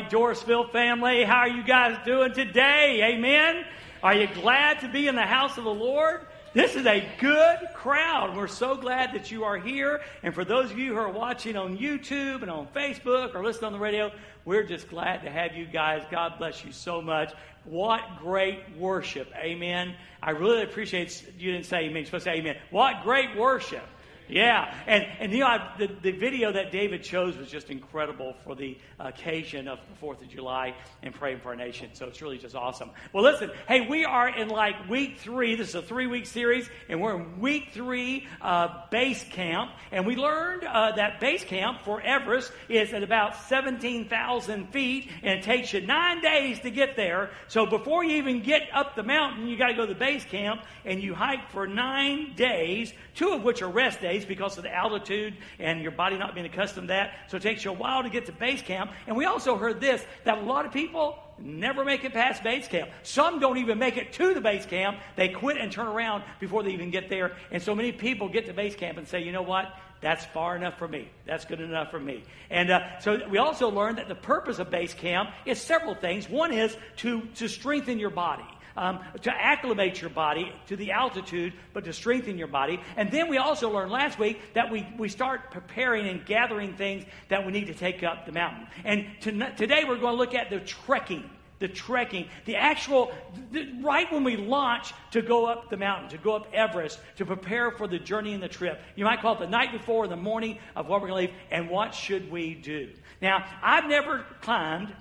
right, Dorrisville family, how are you guys doing today? Amen. Are you glad to be in the house of the Lord? This is a good crowd. We're so glad that you are here. And for those of you who are watching on YouTube and on Facebook or listening on the radio, we're just glad to have you guys. God bless you so much. What great worship. Amen. I really appreciate you didn't say amen. You're supposed to say amen. What great worship. Yeah, and and you know I, the the video that David chose was just incredible for the occasion of the Fourth of July and praying for our nation. So it's really just awesome. Well, listen, hey, we are in like week three. This is a three week series, and we're in week three uh, base camp. And we learned uh, that base camp for Everest is at about seventeen thousand feet, and it takes you nine days to get there. So before you even get up the mountain, you got to go to the base camp, and you hike for nine days, two of which are rest days because of the altitude and your body not being accustomed to that. So it takes you a while to get to base camp. And we also heard this that a lot of people never make it past base camp. Some don't even make it to the base camp. They quit and turn around before they even get there. And so many people get to base camp and say, you know what? That's far enough for me. That's good enough for me. And uh, so we also learned that the purpose of base camp is several things. One is to, to strengthen your body um, to acclimate your body to the altitude, but to strengthen your body. And then we also learned last week that we, we start preparing and gathering things that we need to take up the mountain. And to, today we're going to look at the trekking the trekking, the actual, the, right when we launch to go up the mountain, to go up Everest, to prepare for the journey and the trip. You might call it the night before, the morning of what we're going to leave, and what should we do? Now, I've never climbed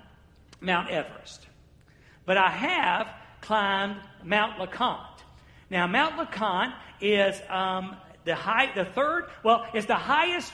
Mount Everest, but I have climbed Mount LeConte. Now, Mount LeConte is um, the high, the third, well, it's the highest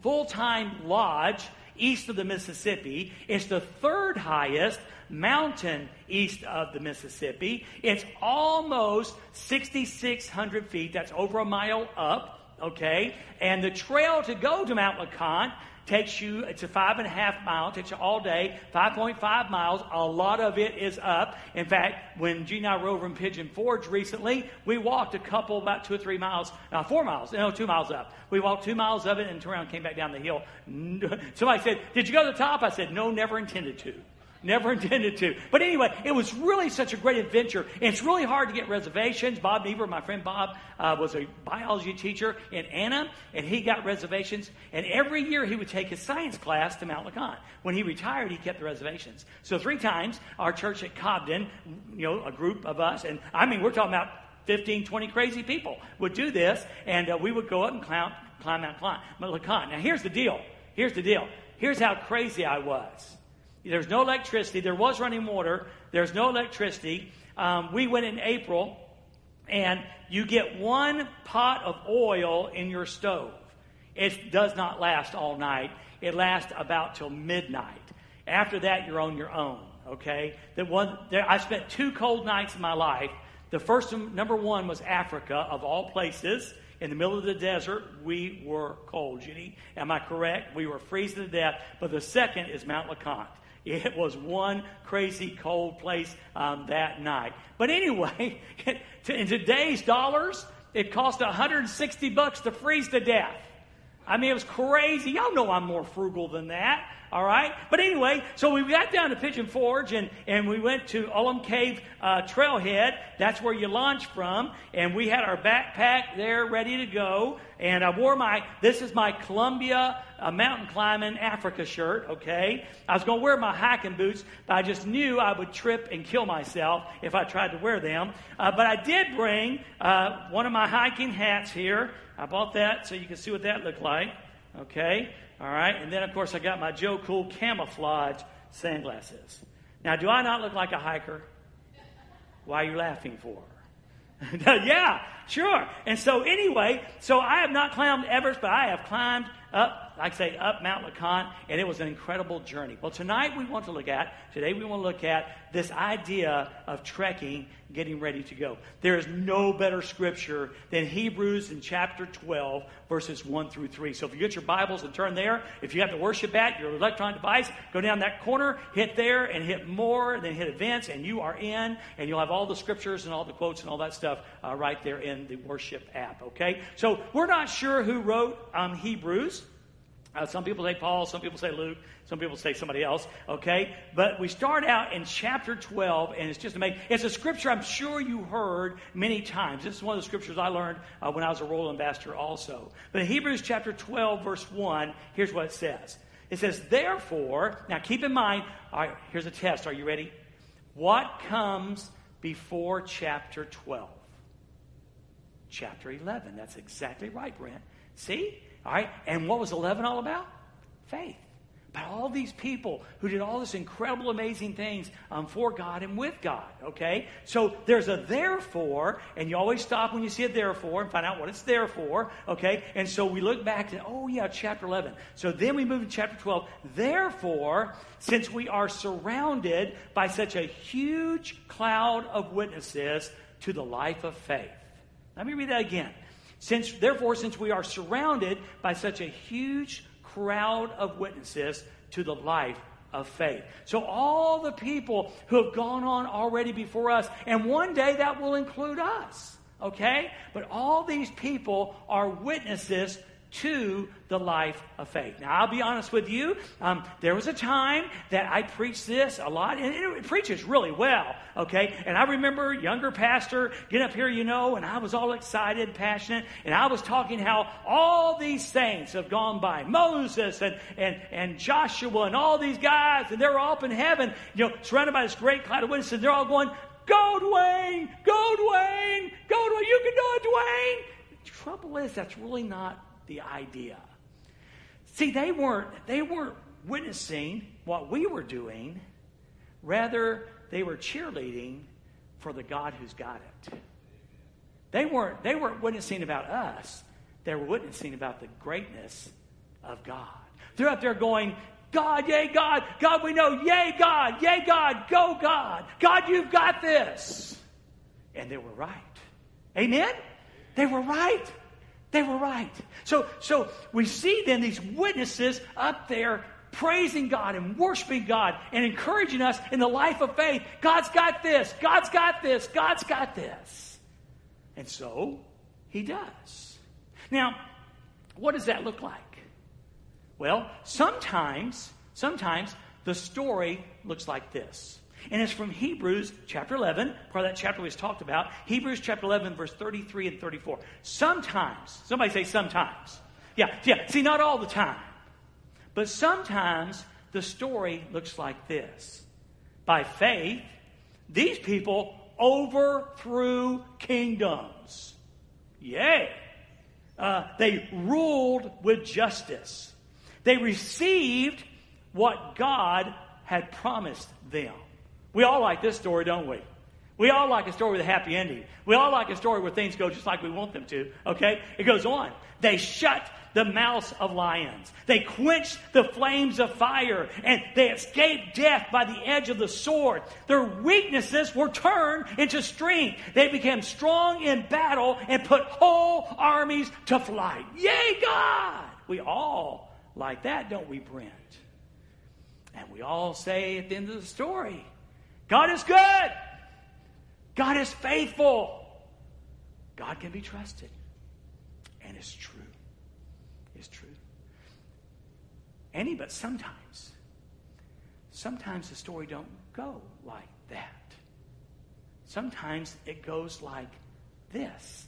full-time lodge east of the Mississippi. It's the third highest mountain east of the Mississippi. It's almost 6,600 feet. That's over a mile up. Okay, and the trail to go to Mount LeConte takes you, it's a five and a half mile, takes you all day, 5.5 miles. A lot of it is up. In fact, when Gene and I were over in Pigeon Forge recently, we walked a couple, about two or three miles, uh, four miles, no, two miles up. We walked two miles of it and turned around and came back down the hill. Somebody said, Did you go to the top? I said, No, never intended to. Never intended to. But anyway, it was really such a great adventure. And it's really hard to get reservations. Bob Niebuhr, my friend Bob, uh, was a biology teacher in Anna, and he got reservations. And every year he would take his science class to Mount LeConte. When he retired, he kept the reservations. So three times, our church at Cobden, you know, a group of us, and I mean, we're talking about 15, 20 crazy people would do this, and uh, we would go up and climb, climb Mount LeConte. Now, here's the deal. Here's the deal. Here's how crazy I was. There's no electricity. There was running water. There's no electricity. Um, we went in April, and you get one pot of oil in your stove. It does not last all night. It lasts about till midnight. After that, you're on your own. Okay. The one there, I spent two cold nights in my life. The first number one was Africa, of all places in the middle of the desert, we were cold, Jenny. Am I correct? We were freezing to death. But the second is Mount LeConte. It was one crazy cold place um, that night. But anyway, in today's dollars, it cost 160 bucks to freeze to death. I mean, it was crazy. Y'all know I'm more frugal than that. All right? But anyway, so we got down to Pigeon Forge and, and we went to Alum Cave uh, Trailhead. That's where you launch from. And we had our backpack there ready to go. And I wore my, this is my Columbia uh, mountain climbing Africa shirt, okay? I was going to wear my hiking boots, but I just knew I would trip and kill myself if I tried to wear them. Uh, but I did bring uh, one of my hiking hats here. I bought that so you can see what that looked like, okay? All right. And then, of course, I got my Joe Cool camouflage sunglasses. Now, do I not look like a hiker? Why are you laughing for? yeah, sure. And so, anyway, so I have not climbed Everest, but I have climbed up, like I say, up Mount LeConte, and it was an incredible journey. Well, tonight we want to look at, today we want to look at this idea of trekking, getting ready to go. There is no better scripture than Hebrews in chapter 12, verses 1 through 3. So if you get your Bibles and turn there, if you have the worship at your electronic device, go down that corner, hit there, and hit more, and then hit events, and you are in, and you'll have all the scriptures and all the quotes and all that stuff uh, right there in the worship app, okay? So we're not sure who wrote um, Hebrews. Uh, some people say Paul, some people say Luke, some people say somebody else, okay? But we start out in chapter 12, and it's just amazing. It's a scripture I'm sure you heard many times. This is one of the scriptures I learned uh, when I was a Royal Ambassador also. But in Hebrews chapter 12, verse 1, here's what it says. It says, Therefore, now keep in mind, all right, here's a test. Are you ready? What comes before chapter 12? Chapter 11. That's exactly right, Brent. See? All right? And what was 11 all about? Faith. But all these people who did all this incredible, amazing things um, for God and with God, okay? So there's a therefore, and you always stop when you see a therefore and find out what it's there for, okay? And so we look back and, oh, yeah, chapter 11. So then we move to chapter 12. Therefore, since we are surrounded by such a huge cloud of witnesses to the life of faith. Let me read that again. Since, therefore, since we are surrounded by such a huge crowd of witnesses to the life of faith. So, all the people who have gone on already before us, and one day that will include us, okay? But all these people are witnesses to the life of faith. Now, I'll be honest with you. Um, there was a time that I preached this a lot, and it, preaches really well, okay? And I remember younger pastor getting up here, you know, and I was all excited, passionate, and I was talking how all these saints have gone by Moses and, and, and Joshua and all these guys, and they're all up in heaven, you know, surrounded by this great cloud of witnesses. And they're all going, Go, Dwayne! Go, Dwayne! Go, Dwayne! You can do it, Dwayne! The trouble is, that's really not the idea. See, they weren't, they weren't witnessing what we were doing. Rather, they were cheerleading for the God who's got it. They weren't, they weren't witnessing about us. They were witnessing about the greatness of God. They're up there going, God, yay, God, God, we know, yay, God, yay, God, go, God, God, you've got this. And they were right. Amen? They were right. They were right. So, so we see then these witnesses up there praising God and worshiping God and encouraging us in the life of faith. God's got this. God's got this. God's got this. And so he does. Now, what does that look like? Well, sometimes, sometimes the story looks like this. And it's from Hebrews chapter 11, part of that chapter we just talked about. Hebrews chapter 11, verse 33 and 34. Sometimes, somebody say sometimes. Yeah, yeah. See, not all the time. But sometimes the story looks like this. By faith, these people overthrew kingdoms. Yay. Uh, they ruled with justice. They received what God had promised them. We all like this story, don't we? We all like a story with a happy ending. We all like a story where things go just like we want them to, okay? It goes on. They shut the mouths of lions. They quenched the flames of fire and they escaped death by the edge of the sword. Their weaknesses were turned into strength. They became strong in battle and put whole armies to flight. Yay, God! We all like that, don't we, Brent? And we all say at the end of the story, God is good. God is faithful. God can be trusted. And it's true. It's true. Any but sometimes. Sometimes the story don't go like that. Sometimes it goes like this.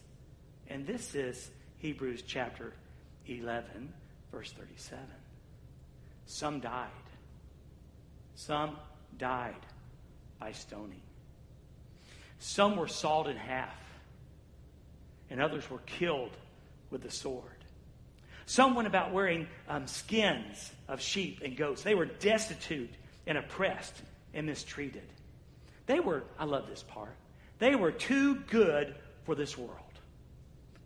And this is Hebrews chapter 11, verse 37. Some died. Some died by stoning. Some were sawed in half, and others were killed with the sword. Some went about wearing um, skins of sheep and goats. They were destitute and oppressed and mistreated. They were, I love this part, they were too good for this world.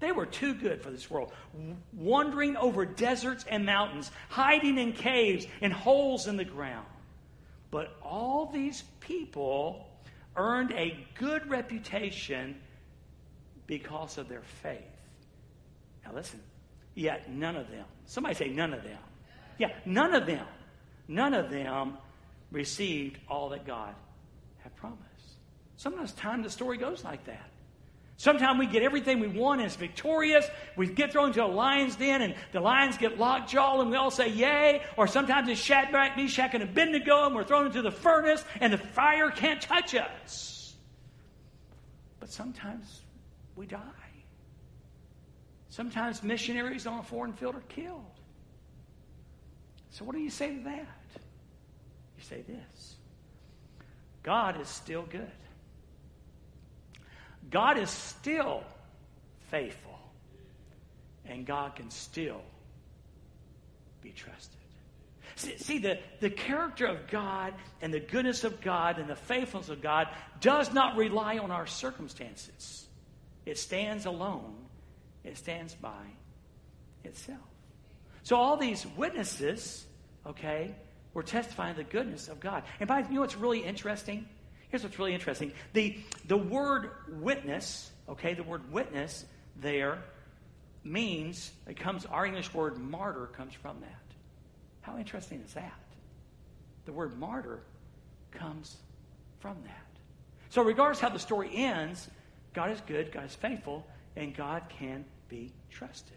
They were too good for this world. Wandering over deserts and mountains, hiding in caves and holes in the ground. But all these people earned a good reputation because of their faith. Now, listen, yet none of them, somebody say none of them. Yeah, none of them, none of them received all that God had promised. Sometimes time the story goes like that. Sometimes we get everything we want and it's victorious. We get thrown into a lion's den and the lions get lockjaw and we all say yay. Or sometimes it's Shadrach, Meshach, and Abednego and we're thrown into the furnace and the fire can't touch us. But sometimes we die. Sometimes missionaries on a foreign field are killed. So, what do you say to that? You say this God is still good. God is still faithful, and God can still be trusted. See, see, the, the character of God and the goodness of God and the faithfulness of God does not rely on our circumstances. It stands alone, it stands by itself. So, all these witnesses, okay, were testifying the goodness of God. And by you know what's really interesting? Here's what's really interesting. The, the word witness, okay, the word witness there means, it comes, our English word martyr comes from that. How interesting is that? The word martyr comes from that. So, regardless how the story ends, God is good, God is faithful, and God can be trusted.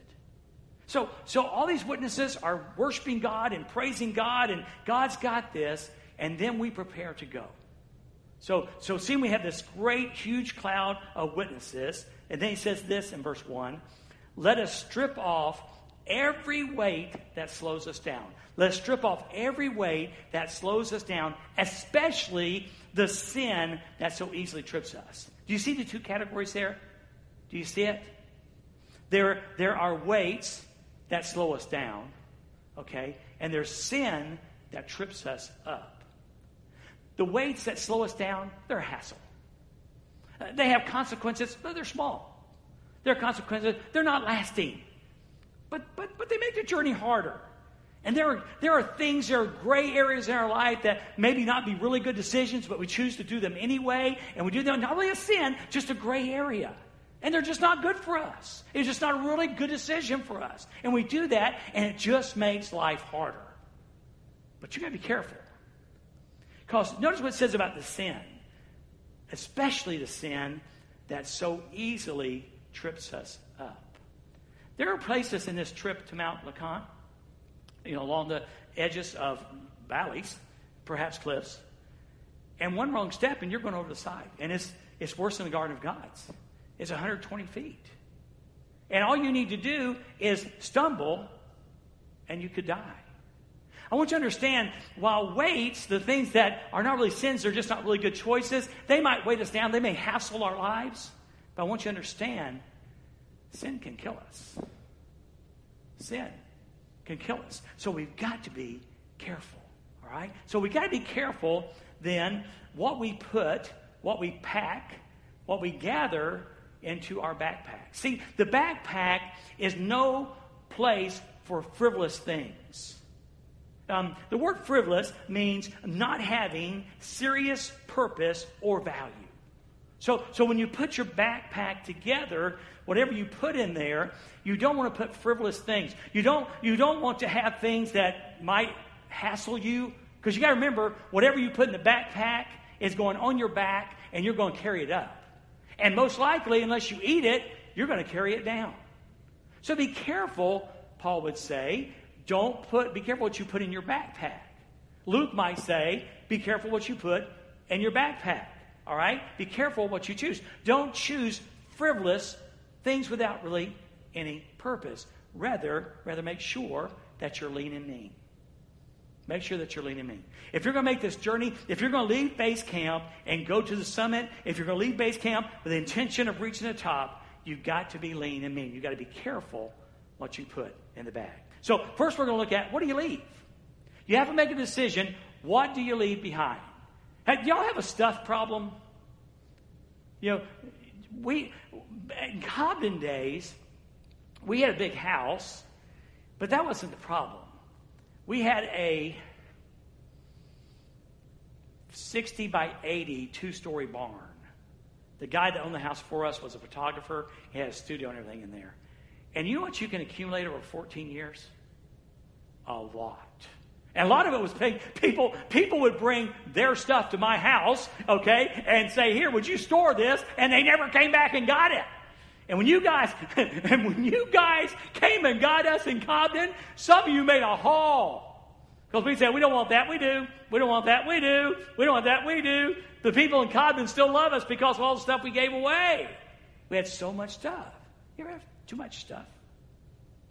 So, so all these witnesses are worshiping God and praising God, and God's got this, and then we prepare to go. So, so seeing we have this great, huge cloud of witnesses, and then he says this in verse 1 let us strip off every weight that slows us down. Let us strip off every weight that slows us down, especially the sin that so easily trips us. Do you see the two categories there? Do you see it? There, there are weights that slow us down, okay? And there's sin that trips us up. The weights that slow us down, they're a hassle. Uh, they have consequences, but they're small. They're consequences, they're not lasting. But, but, but they make the journey harder. And there are, there are things, there are gray areas in our life that maybe not be really good decisions, but we choose to do them anyway. And we do them not really a sin, just a gray area. And they're just not good for us. It's just not a really good decision for us. And we do that, and it just makes life harder. But you got to be careful. Because notice what it says about the sin, especially the sin that so easily trips us up. There are places in this trip to Mount LeConte, you know, along the edges of valleys, perhaps cliffs, and one wrong step and you're going over the side. And it's, it's worse than the Garden of Gods. It's 120 feet. And all you need to do is stumble and you could die. I want you to understand while weights, the things that are not really sins, they're just not really good choices, they might weight us down, they may hassle our lives. But I want you to understand sin can kill us. Sin can kill us. So we've got to be careful. All right? So we've got to be careful then what we put, what we pack, what we gather into our backpack. See, the backpack is no place for frivolous things. Um, the word frivolous means not having serious purpose or value. So, so when you put your backpack together, whatever you put in there, you don't want to put frivolous things. You don't, you don't want to have things that might hassle you. Because you got to remember, whatever you put in the backpack is going on your back and you're going to carry it up. And most likely, unless you eat it, you're going to carry it down. So be careful, Paul would say, don't put, be careful what you put in your backpack. Luke might say, be careful what you put in your backpack. All right? Be careful what you choose. Don't choose frivolous things without really any purpose. Rather, rather make sure that you're lean and mean. Make sure that you're lean and mean. If you're going to make this journey, if you're going to leave base camp and go to the summit, if you're going to leave base camp with the intention of reaching the top, you've got to be lean and mean. You've got to be careful what you put in the bag. So, first we're going to look at what do you leave? You have to make a decision. What do you leave behind? Hey, y'all have a stuff problem? You know, we, in Cobden days, we had a big house, but that wasn't the problem. We had a 60 by 80 two story barn. The guy that owned the house for us was a photographer. He had a studio and everything in there. And you know what you can accumulate over 14 years? A lot. And a lot of it was people, people would bring their stuff to my house, okay, and say, Here, would you store this? And they never came back and got it. And when you guys, and when you guys came and got us in Cobden, some of you made a haul. Because we said, we don't want that, we do. We don't want that, we do. We don't want that, we do. The people in Cobden still love us because of all the stuff we gave away. We had so much stuff. You ever too much stuff?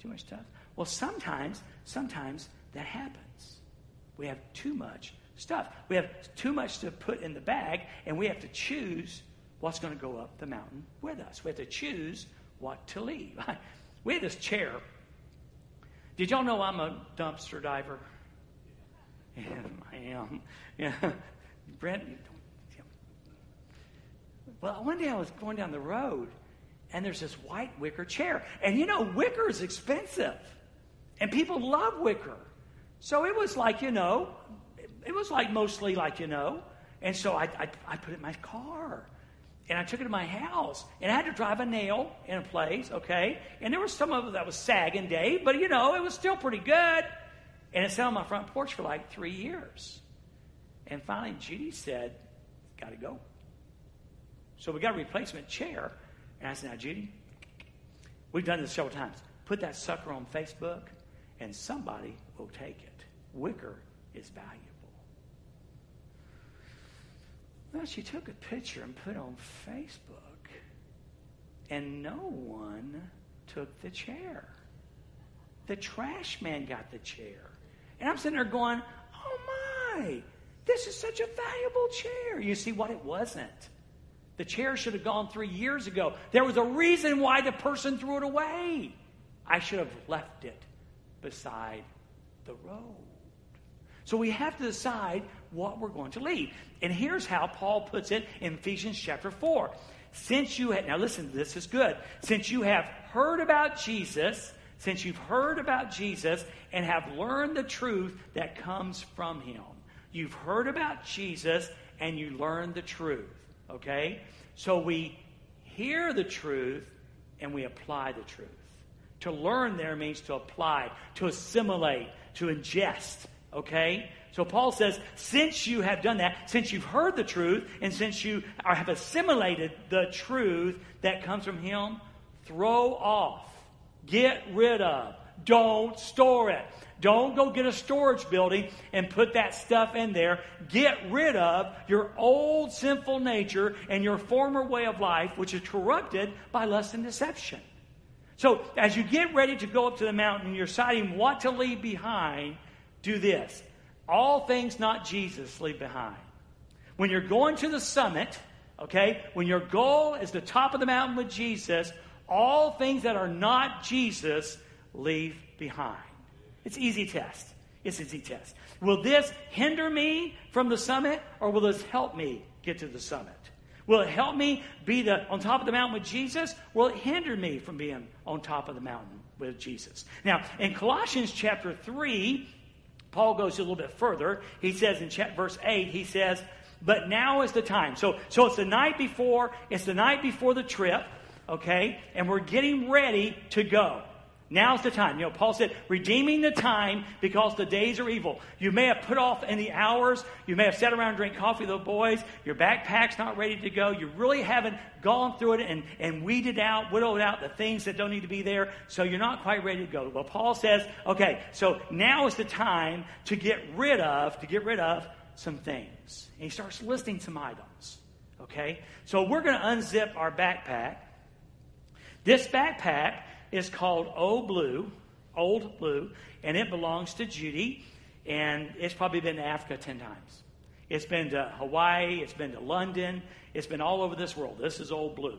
Too much stuff? Well, sometimes, sometimes that happens. We have too much stuff. We have too much to put in the bag, and we have to choose what's going to go up the mountain with us. We have to choose what to leave. we had this chair. Did y'all know I'm a dumpster diver? Yeah, I am. Yeah. Brent, well, one day I was going down the road and there's this white wicker chair. And you know, wicker is expensive. And people love wicker. So it was like, you know, it was like mostly like, you know. And so I, I, I put it in my car and I took it to my house, and I had to drive a nail in a place, okay? And there was some of it that was sagging, Dave, but you know, it was still pretty good. And it sat on my front porch for like three years. And finally, Judy said, Got to go. So we got a replacement chair. And I said, Now, Judy, we've done this several times. Put that sucker on Facebook, and somebody will take it. Wicker is valuable. Well, she took a picture and put it on Facebook, and no one took the chair. The trash man got the chair. And I'm sitting there going, oh my, this is such a valuable chair. You see what it wasn't. The chair should have gone three years ago. There was a reason why the person threw it away. I should have left it beside the road. So we have to decide what we're going to leave. And here's how Paul puts it in Ephesians chapter 4. Since you now listen, this is good. Since you have heard about Jesus, since you've heard about Jesus and have learned the truth that comes from him. You've heard about Jesus and you learn the truth. Okay? So we hear the truth and we apply the truth. To learn there means to apply, to assimilate, to ingest. Okay? So Paul says, since you have done that, since you've heard the truth, and since you are, have assimilated the truth that comes from Him, throw off, get rid of, don't store it. Don't go get a storage building and put that stuff in there. Get rid of your old sinful nature and your former way of life, which is corrupted by lust and deception. So, as you get ready to go up to the mountain and you're deciding what to leave behind, do this. All things not Jesus leave behind. When you're going to the summit, okay, when your goal is the top of the mountain with Jesus, all things that are not Jesus leave behind. It's easy test. It's easy test. Will this hinder me from the summit or will this help me get to the summit? Will it help me be the, on top of the mountain with Jesus? Will it hinder me from being on top of the mountain with Jesus? Now, in Colossians chapter 3, Paul goes a little bit further. He says in chapter, verse 8, he says, But now is the time. So, so it's the night before, it's the night before the trip, okay? And we're getting ready to go. Now's the time. You know, Paul said, redeeming the time because the days are evil. You may have put off any hours. You may have sat around and drank coffee with the boys. Your backpack's not ready to go. You really haven't gone through it and, and weeded out, whittled out the things that don't need to be there. So you're not quite ready to go. Well, Paul says, okay, so now is the time to get rid of, to get rid of some things. And he starts listing some items. Okay? So we're going to unzip our backpack. This backpack is called Old Blue, Old Blue, and it belongs to Judy, and it's probably been to Africa 10 times. It's been to Hawaii, it's been to London, it's been all over this world. This is Old Blue.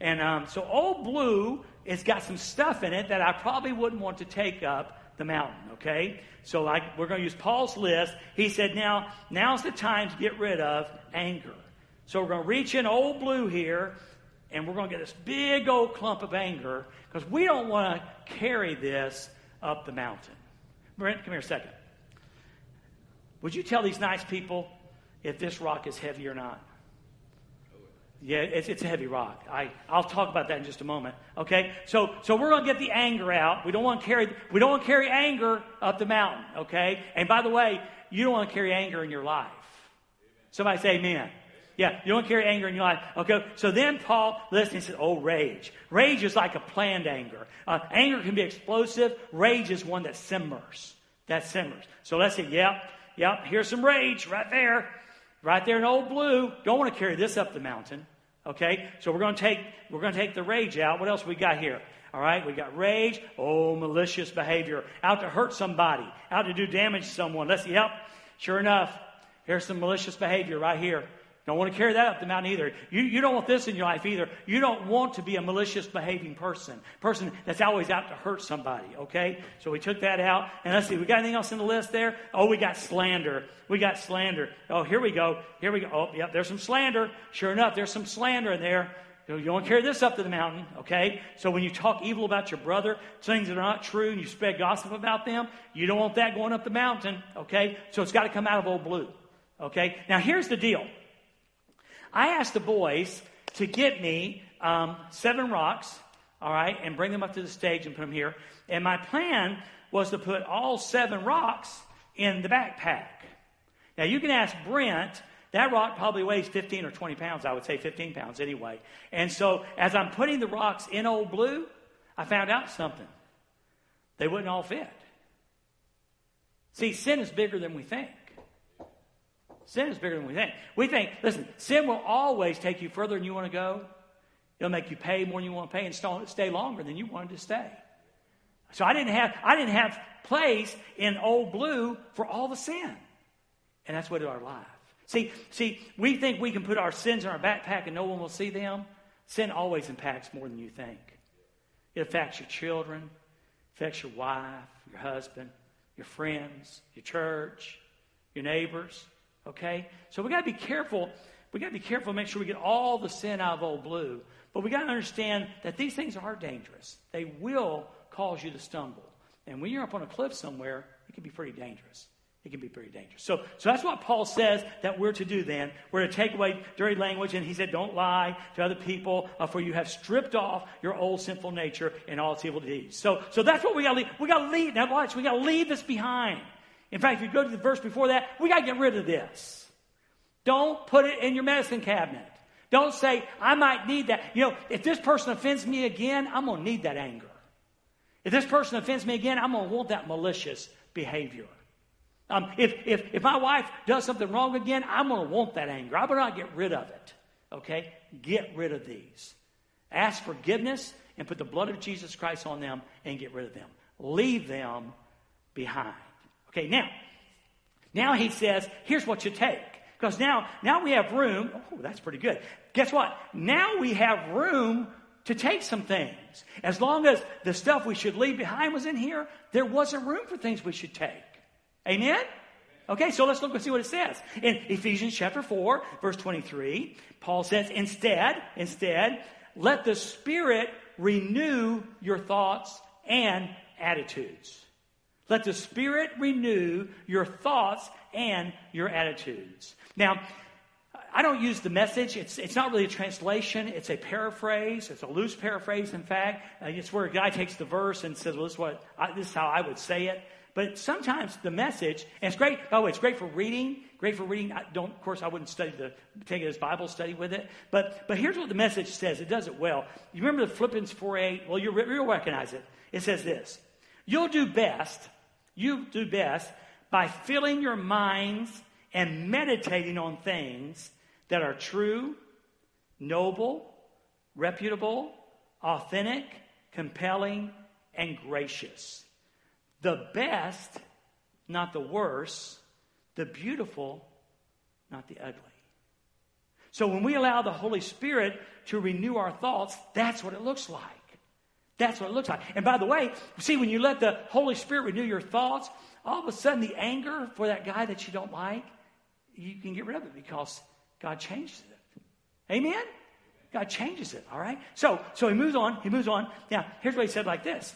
And um, so Old Blue has got some stuff in it that I probably wouldn't want to take up the mountain, okay? So like we're going to use Paul's list. He said, now, now's the time to get rid of anger. So we're going to reach in Old Blue here, and we're going to get this big old clump of anger, because we don't want to carry this up the mountain. Brent, come here a second. Would you tell these nice people if this rock is heavy or not? Yeah, it's, it's a heavy rock. I, I'll talk about that in just a moment. Okay? So, so we're going to get the anger out. We don't want to carry, we don't want to carry anger up the mountain. Okay? And by the way, you don't want to carry anger in your life. Somebody say amen. Yeah, you don't carry anger in your life. Okay, so then Paul, listen, he said, oh, rage. Rage is like a planned anger. Uh, anger can be explosive. Rage is one that simmers. That simmers. So let's see, yep, yep, here's some rage right there. Right there in old blue. Don't want to carry this up the mountain. Okay, so we're going to take we're going to take the rage out. What else we got here? All right, we got rage. Oh, malicious behavior, out to hurt somebody, out to do damage to someone. Let's see. Yep, sure enough, here's some malicious behavior right here. Don't want to carry that up the mountain either. You, you don't want this in your life either. You don't want to be a malicious behaving person, person that's always out to hurt somebody, okay? So we took that out. And let's see, we got anything else in the list there? Oh, we got slander. We got slander. Oh, here we go. Here we go. Oh, yep, there's some slander. Sure enough, there's some slander in there. You don't want to carry this up to the mountain, okay? So when you talk evil about your brother, things that are not true, and you spread gossip about them, you don't want that going up the mountain, okay? So it's got to come out of old blue, okay? Now here's the deal. I asked the boys to get me um, seven rocks, all right, and bring them up to the stage and put them here. And my plan was to put all seven rocks in the backpack. Now, you can ask Brent. That rock probably weighs 15 or 20 pounds. I would say 15 pounds anyway. And so, as I'm putting the rocks in Old Blue, I found out something. They wouldn't all fit. See, sin is bigger than we think. Sin is bigger than we think. We think, listen, sin will always take you further than you want to go. It'll make you pay more than you want to pay and stay longer than you wanted to stay. So I didn't have I didn't have place in old blue for all the sin. And that's what our life. See, see, we think we can put our sins in our backpack and no one will see them. Sin always impacts more than you think. It affects your children, affects your wife, your husband, your friends, your church, your neighbors. Okay? So we got to be careful. We got to be careful, make sure we get all the sin out of old blue. But we got to understand that these things are dangerous. They will cause you to stumble. And when you're up on a cliff somewhere, it can be pretty dangerous. It can be pretty dangerous. So, so that's what Paul says that we're to do then. We're to take away dirty language, and he said, Don't lie to other people, uh, for you have stripped off your old sinful nature and all its evil deeds. So, so that's what we got to leave. We got to leave. Now, watch, we got to leave this behind. In fact, if you go to the verse before that, we got to get rid of this. Don't put it in your medicine cabinet. Don't say, I might need that. You know, if this person offends me again, I'm going to need that anger. If this person offends me again, I'm going to want that malicious behavior. Um, if, if, if my wife does something wrong again, I'm going to want that anger. I better not get rid of it. Okay? Get rid of these. Ask forgiveness and put the blood of Jesus Christ on them and get rid of them. Leave them behind. Okay, now, now he says, here's what you take. Because now, now we have room. Oh, that's pretty good. Guess what? Now we have room to take some things. As long as the stuff we should leave behind was in here, there wasn't room for things we should take. Amen? Okay, so let's look and see what it says. In Ephesians chapter 4, verse 23, Paul says, instead, instead, let the Spirit renew your thoughts and attitudes. Let the Spirit renew your thoughts and your attitudes. Now, I don't use the message. It's, it's not really a translation. It's a paraphrase. It's a loose paraphrase, in fact. Uh, it's where a guy takes the verse and says, well, this is, what I, this is how I would say it. But sometimes the message, and it's great, oh, it's great for reading, great for reading. I don't, of course, I wouldn't study the, take it as Bible study with it. But, but here's what the message says. It does it well. You remember the Philippians 4 8? Well, you'll recognize it. It says this You'll do best you do best by filling your minds and meditating on things that are true, noble, reputable, authentic, compelling, and gracious. The best, not the worst. The beautiful, not the ugly. So when we allow the Holy Spirit to renew our thoughts, that's what it looks like. That's what it looks like. And by the way, see, when you let the Holy Spirit renew your thoughts, all of a sudden the anger for that guy that you don't like, you can get rid of it because God changes it. Amen? God changes it, all right? So, so he moves on, he moves on. Now, here's what he said like this.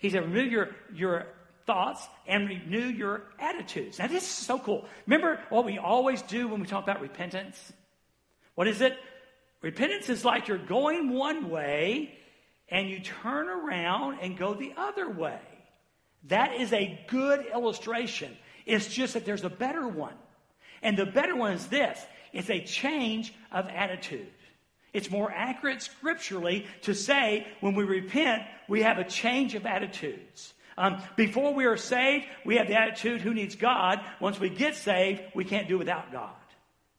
He said, renew your, your thoughts and renew your attitudes. Now, this is so cool. Remember what we always do when we talk about repentance? What is it? Repentance is like you're going one way and you turn around and go the other way. That is a good illustration. It's just that there's a better one. And the better one is this it's a change of attitude. It's more accurate scripturally to say when we repent, we have a change of attitudes. Um, before we are saved, we have the attitude who needs God. Once we get saved, we can't do without God.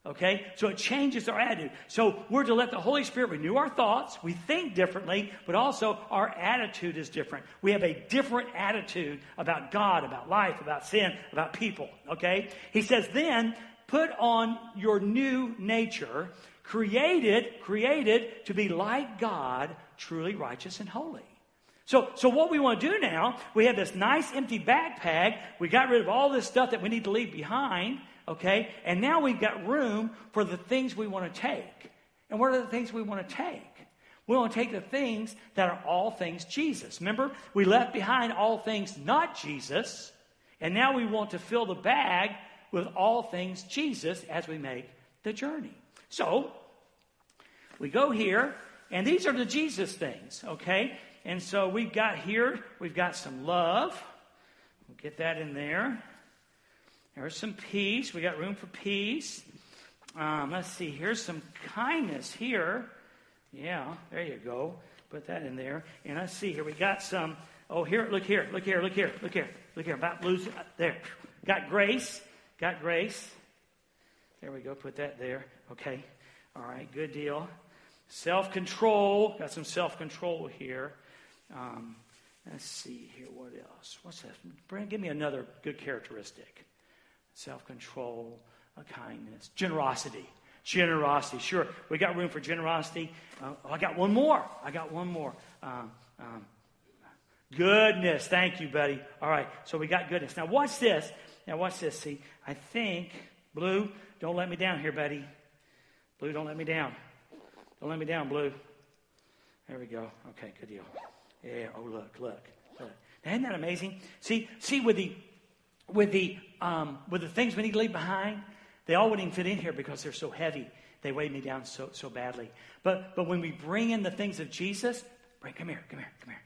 Okay? So it changes our attitude. So we're to let the Holy Spirit renew our thoughts. We think differently, but also our attitude is different. We have a different attitude about God, about life, about sin, about people. Okay? He says, then put on your new nature, created, created to be like God, truly righteous and holy. So, so what we want to do now, we have this nice empty backpack. We got rid of all this stuff that we need to leave behind, okay? And now we've got room for the things we want to take. And what are the things we want to take? We want to take the things that are all things Jesus. Remember, we left behind all things not Jesus, and now we want to fill the bag with all things Jesus as we make the journey. So, we go here, and these are the Jesus things, okay? And so we've got here, we've got some love. We'll get that in there. There's some peace. We got room for peace. Um, let's see. Here's some kindness here. Yeah, there you go. Put that in there. And let's see here. We got some. Oh, here. Look here. Look here. Look here. Look here. Look here. About losing. There. Got grace. Got grace. There we go. Put that there. Okay. All right. Good deal. Self control. Got some self control here. Um, let's see here. What else? What's that? Brent, give me another good characteristic self control, kindness, generosity. Generosity. Sure, we got room for generosity. Uh, oh, I got one more. I got one more. Um, um, goodness. Thank you, buddy. All right, so we got goodness. Now, watch this. Now, watch this. See, I think, Blue, don't let me down here, buddy. Blue, don't let me down. Don't let me down, Blue. There we go. Okay, good deal. Yeah. Oh, look, look, look. Now, isn't that amazing? See, see with the with the um, with the things we need to leave behind, they all wouldn't even fit in here because they're so heavy. They weighed me down so so badly. But but when we bring in the things of Jesus, bring come here, come here, come here,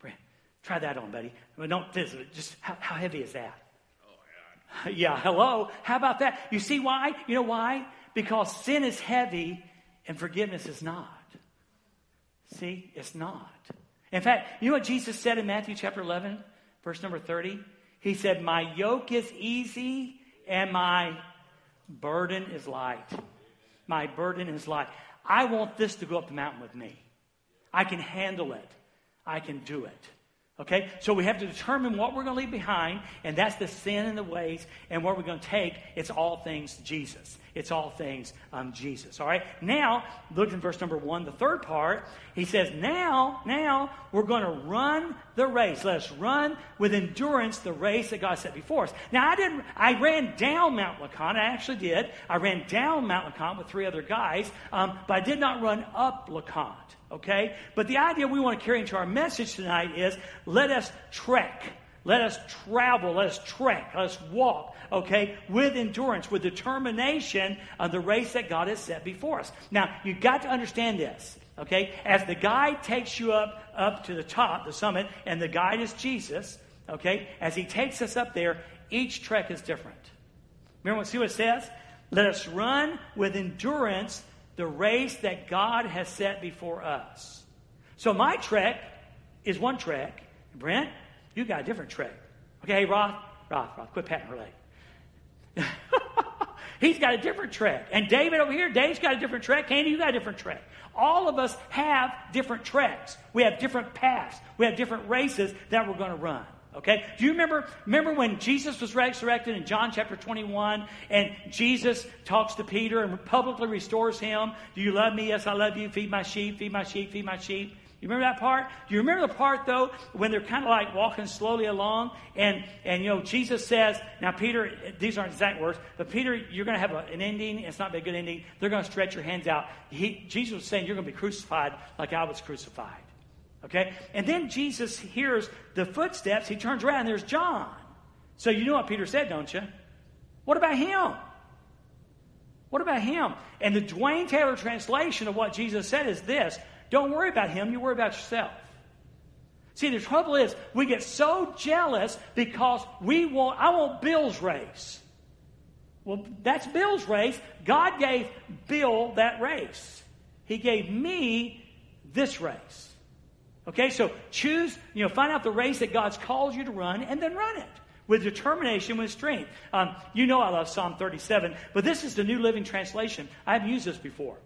bring. Try that on, buddy. But don't this. Just how, how heavy is that? Oh, yeah. yeah. Hello. How about that? You see why? You know why? Because sin is heavy and forgiveness is not. See, it's not. In fact, you know what Jesus said in Matthew chapter 11, verse number 30? He said, My yoke is easy and my burden is light. My burden is light. I want this to go up the mountain with me. I can handle it. I can do it. Okay? So we have to determine what we're going to leave behind, and that's the sin and the ways, and what we're going to take. It's all things Jesus. It's all things um, Jesus. All right? Now, look in verse number one, the third part. He says, Now, now, we're going to run the race. Let us run with endurance the race that God set before us. Now, I didn't, I ran down Mount LeConte. I actually did. I ran down Mount LeConte with three other guys, um, but I did not run up LeConte okay? But the idea we want to carry into our message tonight is let us trek. Let us travel. Let us trek. Let us walk, okay? With endurance, with determination of the race that God has set before us. Now, you've got to understand this, okay? As the guide takes you up, up to the top, the summit, and the guide is Jesus, okay? As he takes us up there, each trek is different. Remember what, see what it says? Let us run with endurance the race that God has set before us. So my trek is one trek. Brent, you got a different trek. Okay, hey, Roth, Roth, Roth, quit patting her leg. He's got a different trek. And David over here, Dave's got a different trek. Candy, you got a different trek. All of us have different treks. We have different paths. We have different races that we're going to run. Okay? Do you remember, remember when Jesus was resurrected in John chapter 21 and Jesus talks to Peter and publicly restores him? Do you love me? Yes, I love you. Feed my sheep, feed my sheep, feed my sheep. You remember that part? Do you remember the part though when they're kind of like walking slowly along and and you know Jesus says, now Peter, these aren't exact words, but Peter, you're going to have a, an ending. It's not a good ending. They're going to stretch your hands out. He, Jesus was saying, you're going to be crucified like I was crucified. Okay? And then Jesus hears the footsteps. He turns around, there's John. So you know what Peter said, don't you? What about him? What about him? And the Dwayne Taylor translation of what Jesus said is this Don't worry about him, you worry about yourself. See, the trouble is, we get so jealous because we want, I want Bill's race. Well, that's Bill's race. God gave Bill that race. He gave me this race. Okay, so choose, you know, find out the race that God's called you to run and then run it with determination, with strength. Um, you know I love Psalm 37, but this is the New Living Translation. I've used this before.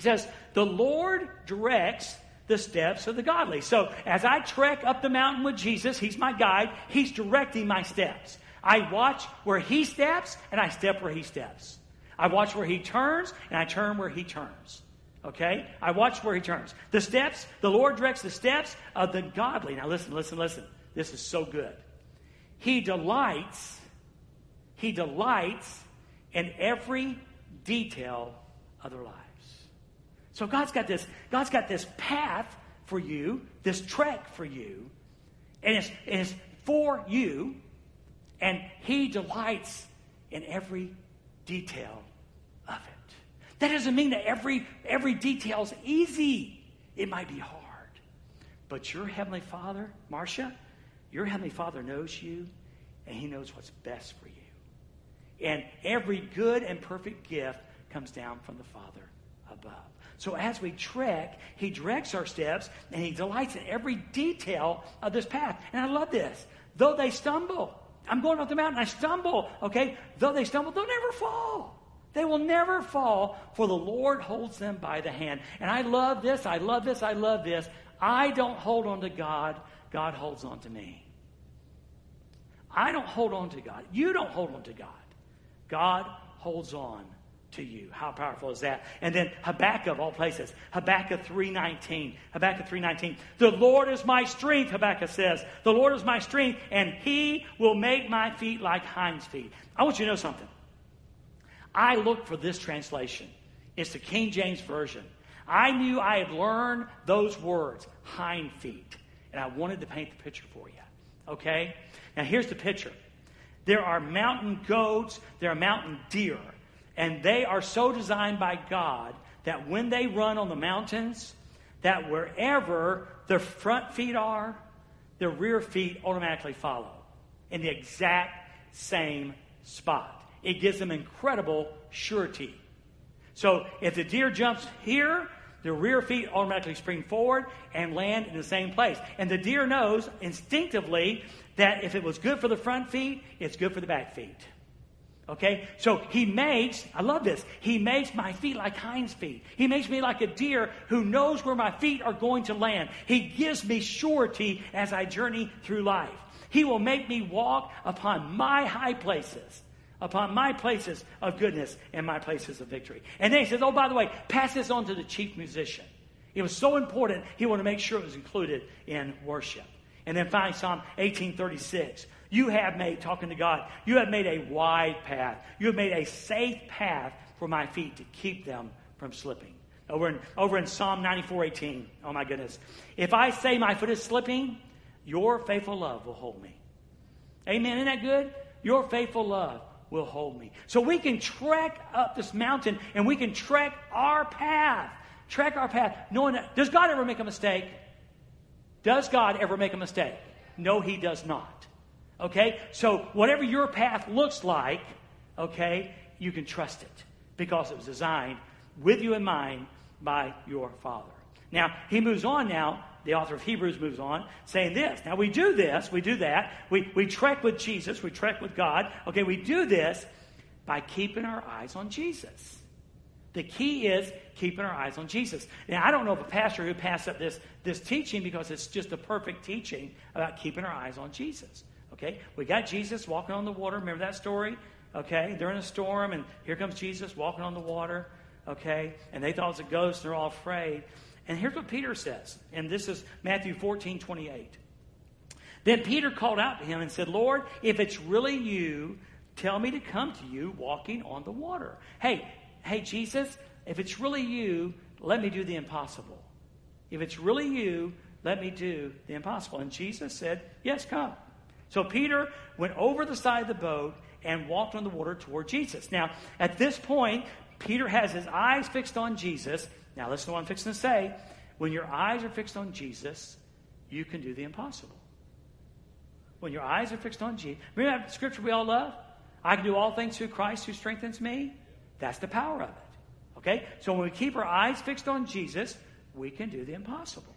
It says, The Lord directs the steps of the godly. So as I trek up the mountain with Jesus, He's my guide, He's directing my steps. I watch where He steps, and I step where He steps. I watch where He turns, and I turn where He turns. Okay? I watch where He turns. The steps, the Lord directs the steps of the godly. Now listen, listen, listen. This is so good. He delights, he delights in every detail of their lives. So God's got this, God's got this path for you, this trek for you, and it's, and it's for you, and he delights in every detail of it. That doesn't mean that every every detail is easy. It might be hard. But your heavenly Father, Marcia, your Heavenly Father knows you, and He knows what's best for you. And every good and perfect gift comes down from the Father above. So as we trek, He directs our steps, and He delights in every detail of this path. And I love this. Though they stumble, I'm going up the mountain, I stumble, okay? Though they stumble, they'll never fall. They will never fall, for the Lord holds them by the hand. And I love this, I love this, I love this. I don't hold on to God God holds on to me. I don't hold on to God. You don't hold on to God. God holds on to you. How powerful is that? And then Habakkuk of all places, Habakkuk 3:19. Habakkuk 3:19. The Lord is my strength, Habakkuk says. The Lord is my strength, and he will make my feet like hinds feet. I want you to know something. I looked for this translation. It's the King James Version. I knew I had learned those words, hind feet and I wanted to paint the picture for you. Okay? Now, here's the picture there are mountain goats, there are mountain deer, and they are so designed by God that when they run on the mountains, that wherever their front feet are, their rear feet automatically follow in the exact same spot. It gives them incredible surety. So if the deer jumps here, the rear feet automatically spring forward and land in the same place. And the deer knows instinctively that if it was good for the front feet, it's good for the back feet. Okay? So he makes, I love this, he makes my feet like hinds feet. He makes me like a deer who knows where my feet are going to land. He gives me surety as I journey through life. He will make me walk upon my high places upon my places of goodness and my places of victory. And then he says, Oh, by the way, pass this on to the chief musician. It was so important, he wanted to make sure it was included in worship. And then finally, Psalm 1836. You have made, talking to God, you have made a wide path. You have made a safe path for my feet to keep them from slipping. Over in, over in Psalm 94 18. Oh my goodness. If I say my foot is slipping, your faithful love will hold me. Amen. Isn't that good? Your faithful love will hold me. So we can trek up this mountain and we can trek our path. Trek our path, knowing that. Does God ever make a mistake? Does God ever make a mistake? No, He does not. Okay? So whatever your path looks like, okay, you can trust it because it was designed with you in mind by your Father. Now, he moves on now the author of Hebrews moves on, saying this. Now, we do this, we do that. We, we trek with Jesus, we trek with God. Okay, we do this by keeping our eyes on Jesus. The key is keeping our eyes on Jesus. Now, I don't know of a pastor who passed up this, this teaching because it's just a perfect teaching about keeping our eyes on Jesus. Okay, we got Jesus walking on the water. Remember that story? Okay, they're in a storm, and here comes Jesus walking on the water. Okay, and they thought it was a ghost, and they're all afraid. And here's what Peter says, and this is Matthew 14 28. Then Peter called out to him and said, Lord, if it's really you, tell me to come to you walking on the water. Hey, hey, Jesus, if it's really you, let me do the impossible. If it's really you, let me do the impossible. And Jesus said, Yes, come. So Peter went over the side of the boat and walked on the water toward Jesus. Now, at this point, Peter has his eyes fixed on Jesus. Now, listen to what I'm fixing to say. When your eyes are fixed on Jesus, you can do the impossible. When your eyes are fixed on Jesus, remember that scripture we all love? I can do all things through Christ who strengthens me. That's the power of it. Okay? So when we keep our eyes fixed on Jesus, we can do the impossible.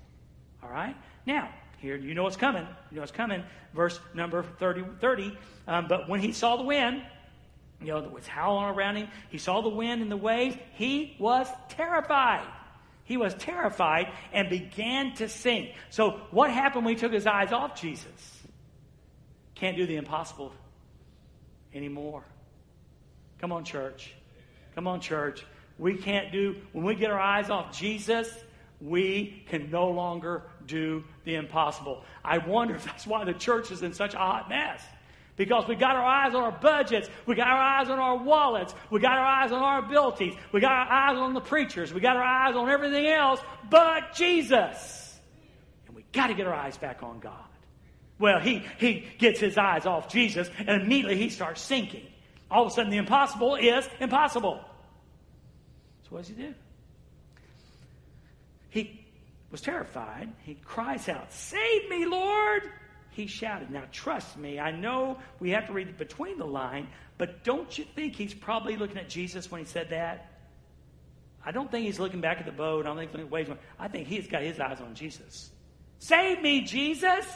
All right? Now, here, you know what's coming. You know what's coming. Verse number 30. 30 um, but when he saw the wind, you know, it was howling around him, he saw the wind and the waves, he was terrified. He was terrified and began to sink. So, what happened when he took his eyes off Jesus? Can't do the impossible anymore. Come on, church. Come on, church. We can't do, when we get our eyes off Jesus, we can no longer do the impossible. I wonder if that's why the church is in such a hot mess. Because we got our eyes on our budgets, we got our eyes on our wallets, we got our eyes on our abilities, we got our eyes on the preachers, we got our eyes on everything else but Jesus. And we got to get our eyes back on God. Well, he, he gets his eyes off Jesus, and immediately he starts sinking. All of a sudden, the impossible is impossible. So, what does he do? He was terrified. He cries out, Save me, Lord! He shouted. Now, trust me, I know we have to read between the line, but don't you think he's probably looking at Jesus when he said that? I don't think he's looking back at the boat. I don't think he's looking at I think he's got his eyes on Jesus. Save me, Jesus!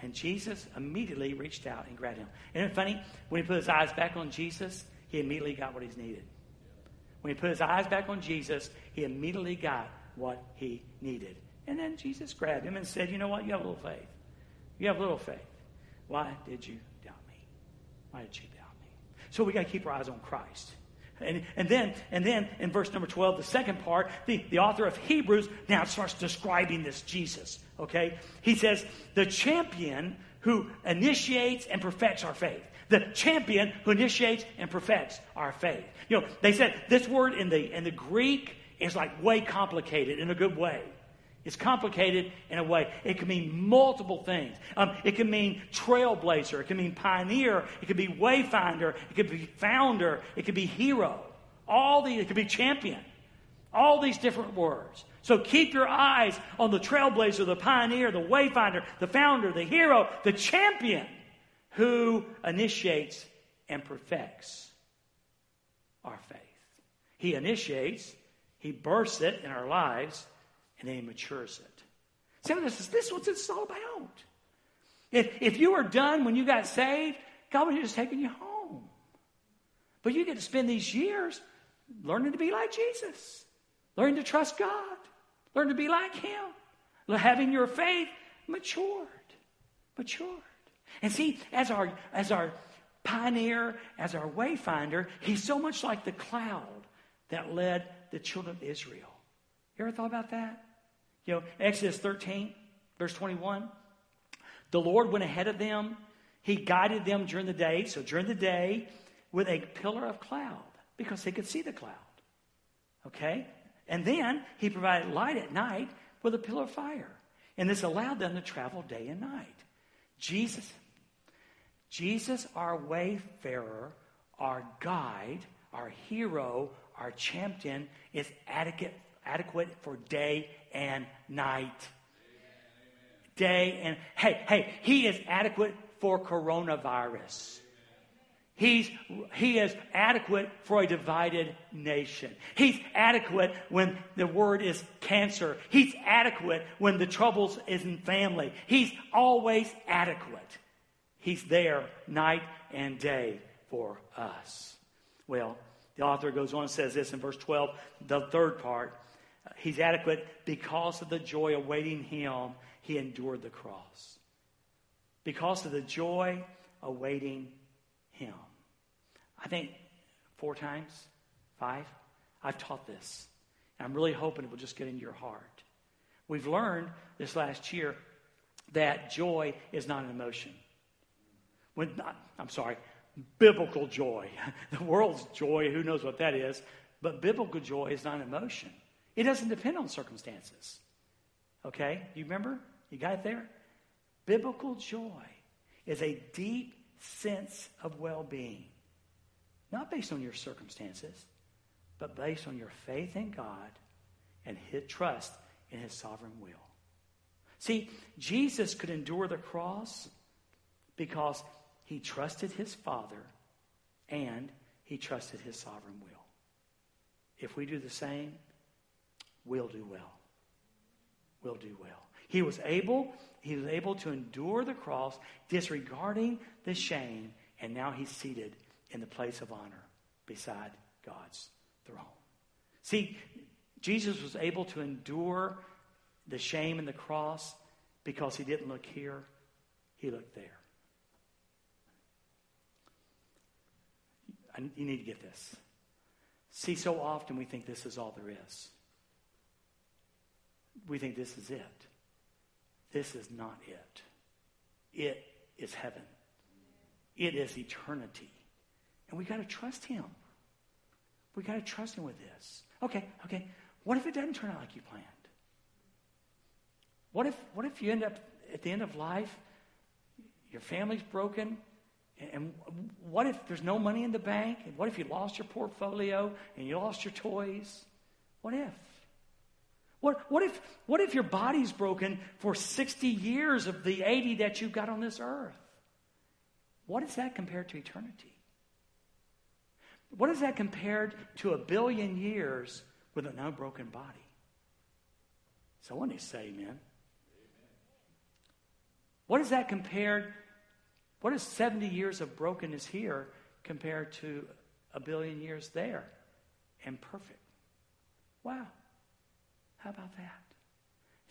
And Jesus immediately reached out and grabbed him. Isn't it funny? When he put his eyes back on Jesus, he immediately got what he's needed. When he put his eyes back on Jesus, he immediately got what he needed. And then Jesus grabbed him and said, You know what? You have a little faith. You have a little faith. Why did you doubt me? Why did you doubt me? So we got to keep our eyes on Christ. And, and then and then in verse number 12, the second part, the, the author of Hebrews now starts describing this Jesus. Okay? He says, the champion who initiates and perfects our faith. The champion who initiates and perfects our faith. You know, they said this word in the in the Greek is like way complicated in a good way. It's complicated in a way. It can mean multiple things. Um, it can mean trailblazer. It can mean pioneer. It could be wayfinder. It could be founder. It could be hero. All these, it could be champion. All these different words. So keep your eyes on the trailblazer, the pioneer, the wayfinder, the founder, the hero, the champion who initiates and perfects our faith. He initiates, he bursts it in our lives, and then he matures it. See, this is, this is what it's all about. If, if you were done when you got saved, God would have just taken you home. But you get to spend these years learning to be like Jesus, learning to trust God, learning to be like Him, having your faith matured, matured. And see, as our as our pioneer, as our wayfinder, he's so much like the cloud that led the children of Israel. You ever thought about that? You know, Exodus 13, verse 21. The Lord went ahead of them. He guided them during the day, so during the day, with a pillar of cloud, because they could see the cloud. Okay? And then he provided light at night with a pillar of fire. And this allowed them to travel day and night. Jesus, Jesus, our wayfarer, our guide, our hero, our champion, is adequate, adequate for day and night. Day and hey, hey, he is adequate for coronavirus. He's, he is adequate for a divided nation. He's adequate when the word is cancer. He's adequate when the troubles is in family. He's always adequate. He's there night and day for us. Well, the author goes on and says this in verse 12, the third part. He's adequate because of the joy awaiting him, he endured the cross. Because of the joy awaiting him. I think four times, five, I've taught this. I'm really hoping it will just get into your heart. We've learned this last year that joy is not an emotion. When, not, I'm sorry, biblical joy. The world's joy, who knows what that is, but biblical joy is not emotion. It doesn't depend on circumstances. Okay? You remember? You got it there? Biblical joy is a deep sense of well being, not based on your circumstances, but based on your faith in God and his trust in his sovereign will. See, Jesus could endure the cross because he trusted his Father and he trusted his sovereign will. If we do the same, we'll do well. We'll do well. He was able, he was able to endure the cross, disregarding the shame, and now he's seated in the place of honor beside God's throne. See, Jesus was able to endure the shame and the cross because he didn't look here, he looked there. You need to get this. See, so often we think this is all there is. We think this is it. This is not it. It is heaven. It is eternity. And we got to trust him. We got to trust him with this. Okay, okay. What if it doesn't turn out like you planned? What if, what if you end up at the end of life, your family's broken, and what if there's no money in the bank? And what if you lost your portfolio and you lost your toys? What if? What, what, if, what if your body's broken for 60 years of the 80 that you've got on this earth? What is that compared to eternity? What is that compared to a billion years with an unbroken body? Someone needs to say amen. What is that compared what is 70 years of brokenness here compared to a billion years there and perfect? Wow. How about that?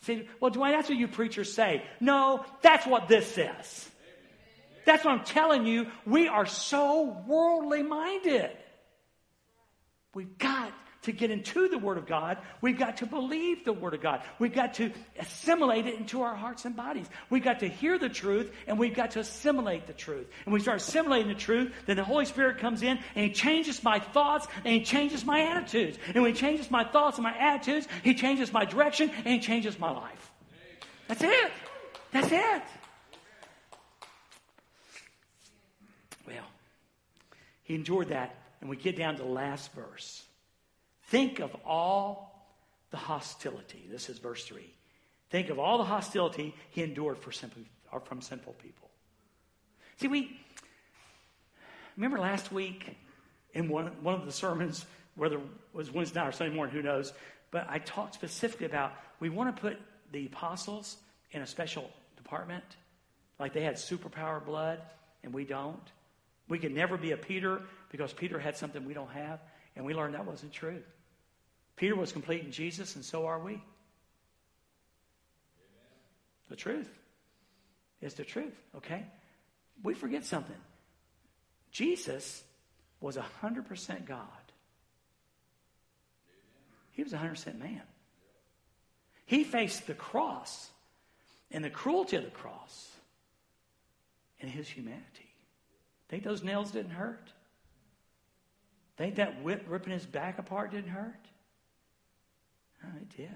See, well, Dwayne, that's what you preachers say. No, that's what this says. That's what I'm telling you. We are so worldly minded. We've got to get into the Word of God, we've got to believe the Word of God. We've got to assimilate it into our hearts and bodies. We've got to hear the truth and we've got to assimilate the truth. And we start assimilating the truth, then the Holy Spirit comes in and He changes my thoughts and He changes my attitudes. And when He changes my thoughts and my attitudes, He changes my direction and He changes my life. That's it. That's it. Well, He endured that. And we get down to the last verse. Think of all the hostility. This is verse 3. Think of all the hostility he endured for simple, from sinful people. See, we remember last week in one, one of the sermons, whether it was Wednesday night or Sunday morning, who knows, but I talked specifically about we want to put the apostles in a special department, like they had superpower blood, and we don't. We could never be a Peter because Peter had something we don't have, and we learned that wasn't true. Peter was complete in Jesus, and so are we. Amen. The truth is the truth, okay? We forget something. Jesus was 100% God. He was 100% man. He faced the cross and the cruelty of the cross and his humanity. Think those nails didn't hurt? Think that whip ripping his back apart didn't hurt? Oh, no, it did.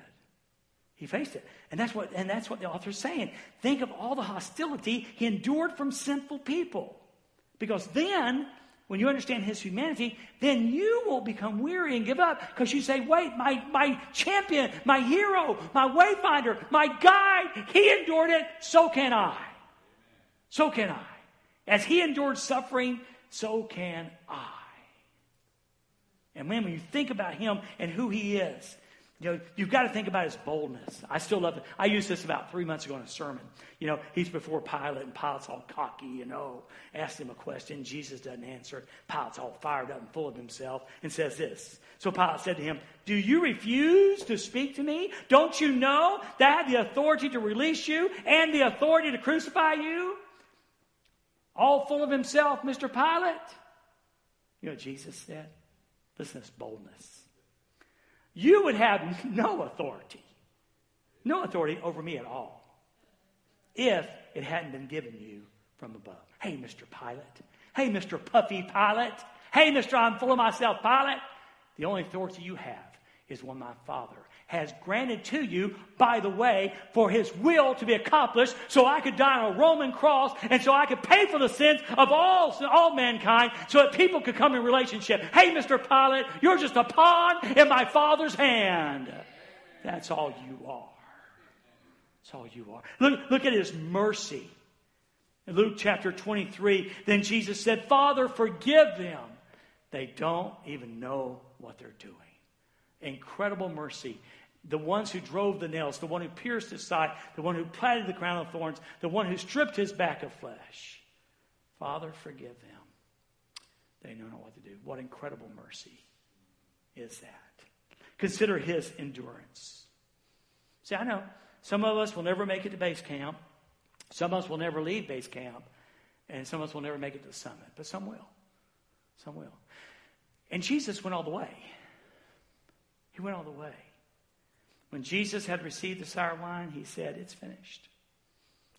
He faced it. And that's what and that's what the author's saying. Think of all the hostility he endured from sinful people. Because then, when you understand his humanity, then you won't become weary and give up because you say, wait, my, my champion, my hero, my wayfinder, my guide, he endured it, so can I. So can I. As he endured suffering, so can I. And man, when you think about him and who he is, you know, you've got to think about his boldness. I still love it. I used this about three months ago in a sermon. You know, he's before Pilate, and Pilate's all cocky, you know, asks him a question. Jesus doesn't answer. Pilate's all fired up and full of himself and says this. So Pilate said to him, Do you refuse to speak to me? Don't you know that I have the authority to release you and the authority to crucify you? All full of himself, Mr. Pilate. You know what Jesus said? Listen to this boldness you would have no authority, no authority over me at all if it hadn't been given you from above. Hey, Mr. Pilate. Hey, Mr. Puffy Pilate. Hey, Mr. I'm full of myself Pilate. The only authority you have is one my Father has granted to you, by the way, for his will to be accomplished, so I could die on a Roman cross, and so I could pay for the sins of all, all mankind, so that people could come in relationship. Hey, Mr. Pilate, you're just a pawn in my Father's hand. That's all you are. That's all you are. Look, look at his mercy. In Luke chapter 23, then Jesus said, Father, forgive them. They don't even know what they're doing. Incredible mercy. The ones who drove the nails, the one who pierced his side, the one who planted the crown of thorns, the one who stripped his back of flesh. Father, forgive them. They know not what to do. What incredible mercy is that? Consider his endurance. See, I know some of us will never make it to base camp. Some of us will never leave base camp. And some of us will never make it to the summit. But some will. Some will. And Jesus went all the way. He went all the way. When Jesus had received the sour wine, he said, It's finished.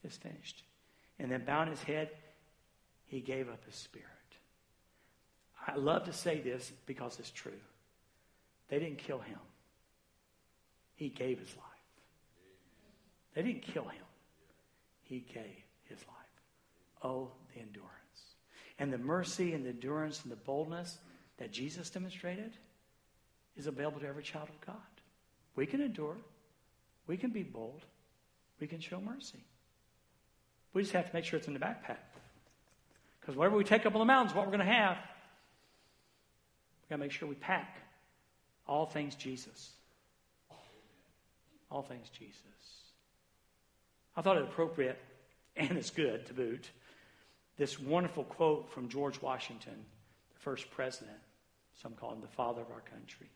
It's finished. And then bowing his head, he gave up his spirit. I love to say this because it's true. They didn't kill him, he gave his life. They didn't kill him, he gave his life. Oh, the endurance. And the mercy and the endurance and the boldness that Jesus demonstrated is available to every child of God. We can endure, we can be bold, we can show mercy. We just have to make sure it's in the backpack. Because whatever we take up on the mountains, what we're going to have, we've got to make sure we pack all things Jesus. All things Jesus. I thought it appropriate, and it's good to boot, this wonderful quote from George Washington, the first president. Some call him the father of our country.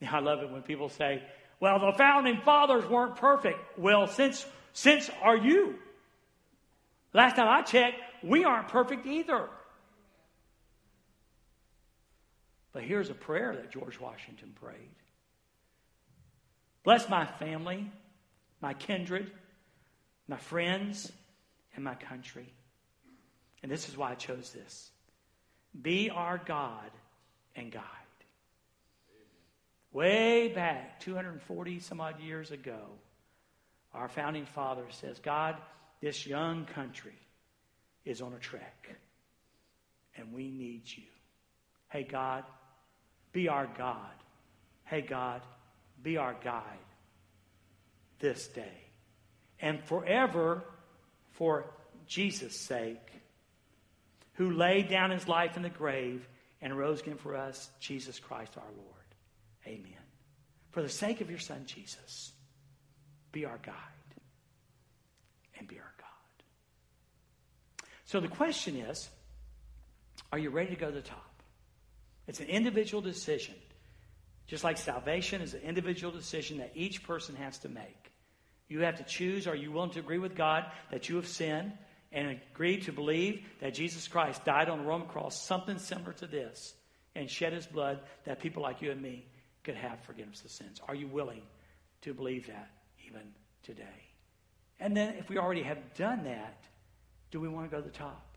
I love it when people say, well, the founding fathers weren't perfect. Well, since, since are you? Last time I checked, we aren't perfect either. But here's a prayer that George Washington prayed Bless my family, my kindred, my friends, and my country. And this is why I chose this. Be our God and guide. Way back, 240 some odd years ago, our founding father says, God, this young country is on a trek, and we need you. Hey, God, be our God. Hey, God, be our guide this day and forever for Jesus' sake, who laid down his life in the grave and rose again for us, Jesus Christ our Lord. Amen. For the sake of your Son, Jesus, be our guide and be our God. So the question is are you ready to go to the top? It's an individual decision. Just like salvation is an individual decision that each person has to make. You have to choose are you willing to agree with God that you have sinned and agree to believe that Jesus Christ died on the Roman cross, something similar to this, and shed his blood that people like you and me could have forgiveness of sins? Are you willing to believe that even today? And then, if we already have done that, do we want to go to the top?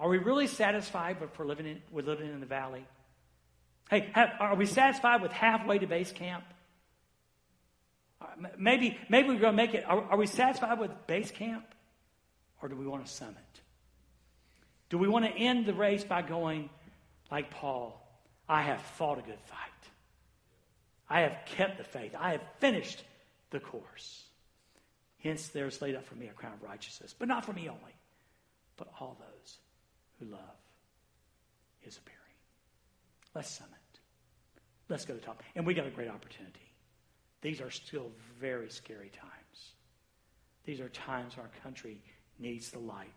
Are we really satisfied with, living in, with living in the valley? Hey, have, are we satisfied with halfway to base camp? Uh, maybe, maybe we're going to make it. Are, are we satisfied with base camp? Or do we want to summit? Do we want to end the race by going like Paul? I have fought a good fight. I have kept the faith. I have finished the course. Hence, there is laid up for me a crown of righteousness, but not for me only, but all those who love his appearing. Let's summit. Let's go to the top. And we got a great opportunity. These are still very scary times. These are times our country needs the light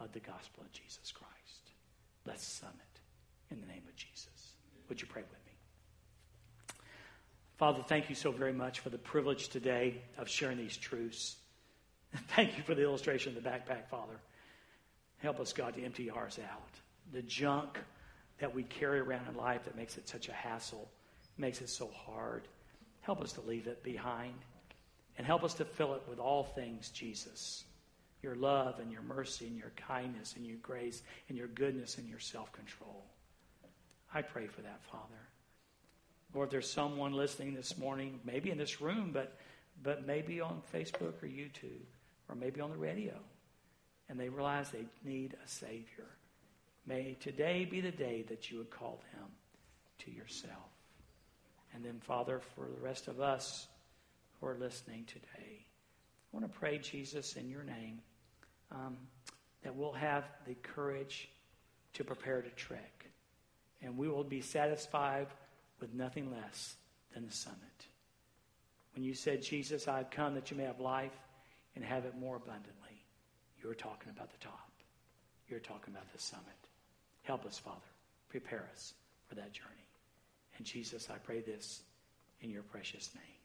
of the gospel of Jesus Christ. Let's summit in the name of Jesus. Would you pray with me? Father, thank you so very much for the privilege today of sharing these truths. Thank you for the illustration of the backpack, Father. Help us, God, to empty ours out. The junk that we carry around in life that makes it such a hassle, makes it so hard. Help us to leave it behind and help us to fill it with all things Jesus your love and your mercy and your kindness and your grace and your goodness and your self control. I pray for that, Father. Lord, there's someone listening this morning, maybe in this room, but, but maybe on Facebook or YouTube, or maybe on the radio, and they realize they need a Savior. May today be the day that you would call them to yourself. And then, Father, for the rest of us who are listening today, I want to pray, Jesus, in your name, um, that we'll have the courage to prepare to trek. And we will be satisfied with nothing less than the summit. When you said, Jesus, I've come that you may have life and have it more abundantly, you were talking about the top. You're talking about the summit. Help us, Father. Prepare us for that journey. And Jesus, I pray this in your precious name.